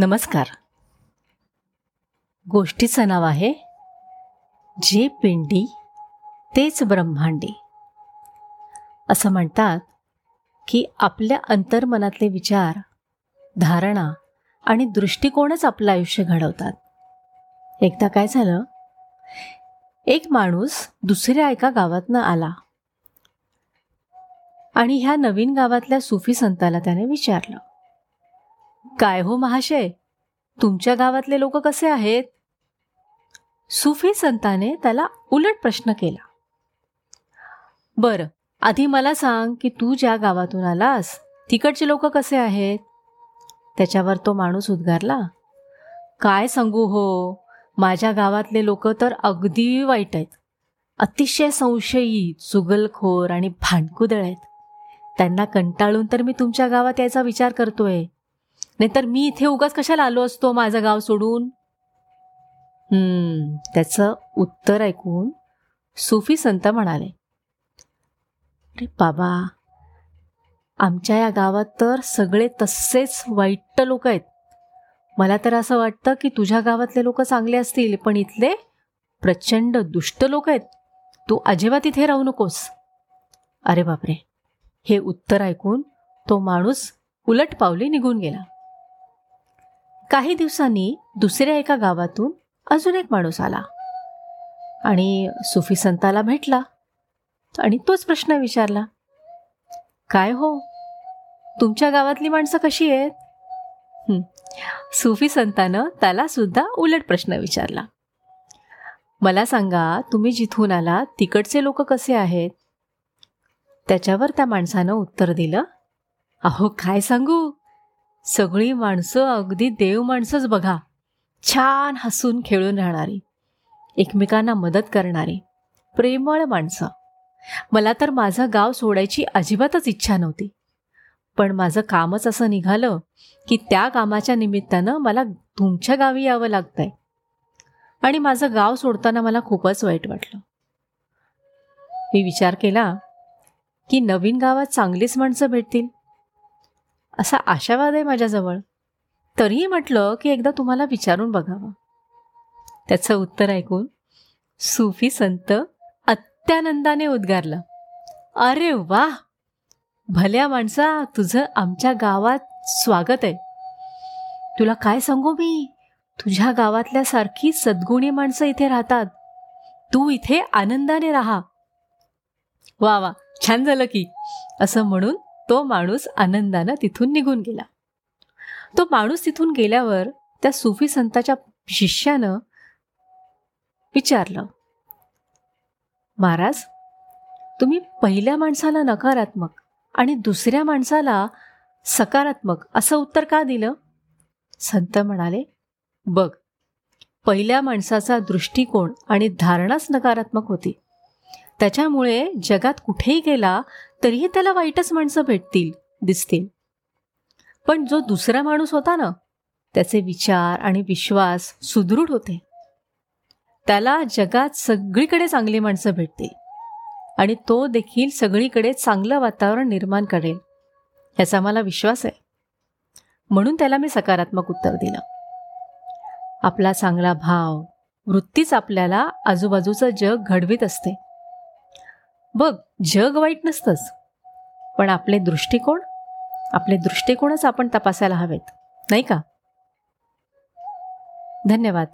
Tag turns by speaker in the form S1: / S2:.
S1: नमस्कार. गोष्टीचं नाव आहे जे पिंडी तेच ब्रह्मांडी. असं म्हणतात की आपल्या अंतर्मनातले विचार धारणा आणि दृष्टिकोनच आपलं आयुष्य घडवतात. एकदा काय झालं? एक माणूस दुसऱ्या एका गावातनं आला. आणि ह्या नवीन गावातल्या सुफी संताला त्याने विचारलं. काय हो महाशय? तुमच्या गावातले लोक कसे आहेत? सुफी संताने त्याला उलट प्रश्न केला. बर आधी मला सांग की तू ज्या गावातून आलास तिकडचे लोक कसे आहेत? त्याच्यावर तो माणूस उद्गारला. काय सांगू हो माझ्या गावातले लोक तर अगदी वाईट आहेत. अतिशय संशयी चुगलखोर आणि भांडकुदळ आहेत. त्यांना कंटाळून तर मी तुमच्या गावात यायचा विचार करतोय. नाहीतर मी इथे उगाच कशाला आलो असतो माझं गाव सोडून? त्याचं उत्तर ऐकून सुफी संत म्हणाले अरे बाबा आमच्या या गावात तर सगळे तसेच वाईट लोक आहेत. मला तर असं वाटतं की तुझ्या गावातले लोक चांगले असतील पण इथले प्रचंड दुष्ट लोक आहेत. तू अजिबात इथे राहू नकोस. अरे बापरे. हे उत्तर ऐकून तो माणूस उलट पावली निघून गेला. काही दिवसांनी दुसऱ्या एका गावातून अजून एक माणूस आला. आणि सुफी संताला भेटला. आणि तोच प्रश्न विचारला काय हो? तुमच्या गावातली माणसं कशी आहेत? सुफी संतानं त्याला सुद्धा उलट प्रश्न विचारला मला सांगा तुम्ही जिथून आला तिकडचे लोक कसे आहेत? त्याच्यावर त्या माणसानं उत्तर दिलं अहो काय सांगू? सगळी माणसं अगदी देव माणसंच बघा. छान हसून खेळून राहणारी. एकमेकांना मदत करणारी. प्रेमळ माणसं. मला तर माझं गाव सोडायची अजिबातच इच्छा नव्हती. पण माझं कामच असं निघालं की त्या कामाच्या निमित्तानं मला तुमच्या गावी यावं लागतंय. आणि माझं गाव सोडताना मला खूपच वाईट वाटलं. मी विचार केला की नवीन गावात चांगलीच माणसं भेटतील? असा आशावाद आहे माझ्याजवळ. तरीही म्हटलं की एकदा तुम्हाला विचारून बघावं. त्याचं उत्तर ऐकून सुफी संत अत्यानंदाने उद्गारलं. अरे वा भल्या माणसा तुझं आमच्या गावात स्वागत आहे. तुला काय सांगू मी? तुझ्या गावातल्या सारखी सद्गुणी माणसं इथे राहतात. तू इथे आनंदाने राहा. वा वा छान झालं की असं म्हणून तो माणूस आनंदानं तिथून निघून गेला. तो माणूस तिथून गेल्यावर त्या सुफी संताच्या शिष्यानं विचारलं महाराज तुम्ही पहिल्या माणसाला नकारात्मक आणि दुसऱ्या माणसाला सकारात्मक असं उत्तर का दिलं? संत म्हणाले बघ पहिल्या माणसाचा दृष्टिकोन आणि धारणाच नकारात्मक होती. त्याच्यामुळे जगात कुठेही गेला तरीही त्याला वाईटच माणसं भेटतील दिसतील. पण जो दुसरा माणूस होता ना त्याचे विचार आणि विश्वास सुदृढ होते. त्याला जगात सगळीकडे चांगली माणसं भेटतील आणि तो देखील सगळीकडे चांगलं वातावरण निर्माण करेल याचा मला विश्वास आहे. म्हणून त्याला मी सकारात्मक उत्तर दिलं. आपला चांगला भाव वृत्तीच आपल्याला आजूबाजूचं जग घडवीत असते. बघ जग वाईट नसतंच. पण आपले दृष्टिकोन आपले दृष्टिकोनच आपण तपासायला हवेत. नाही का? धन्यवाद.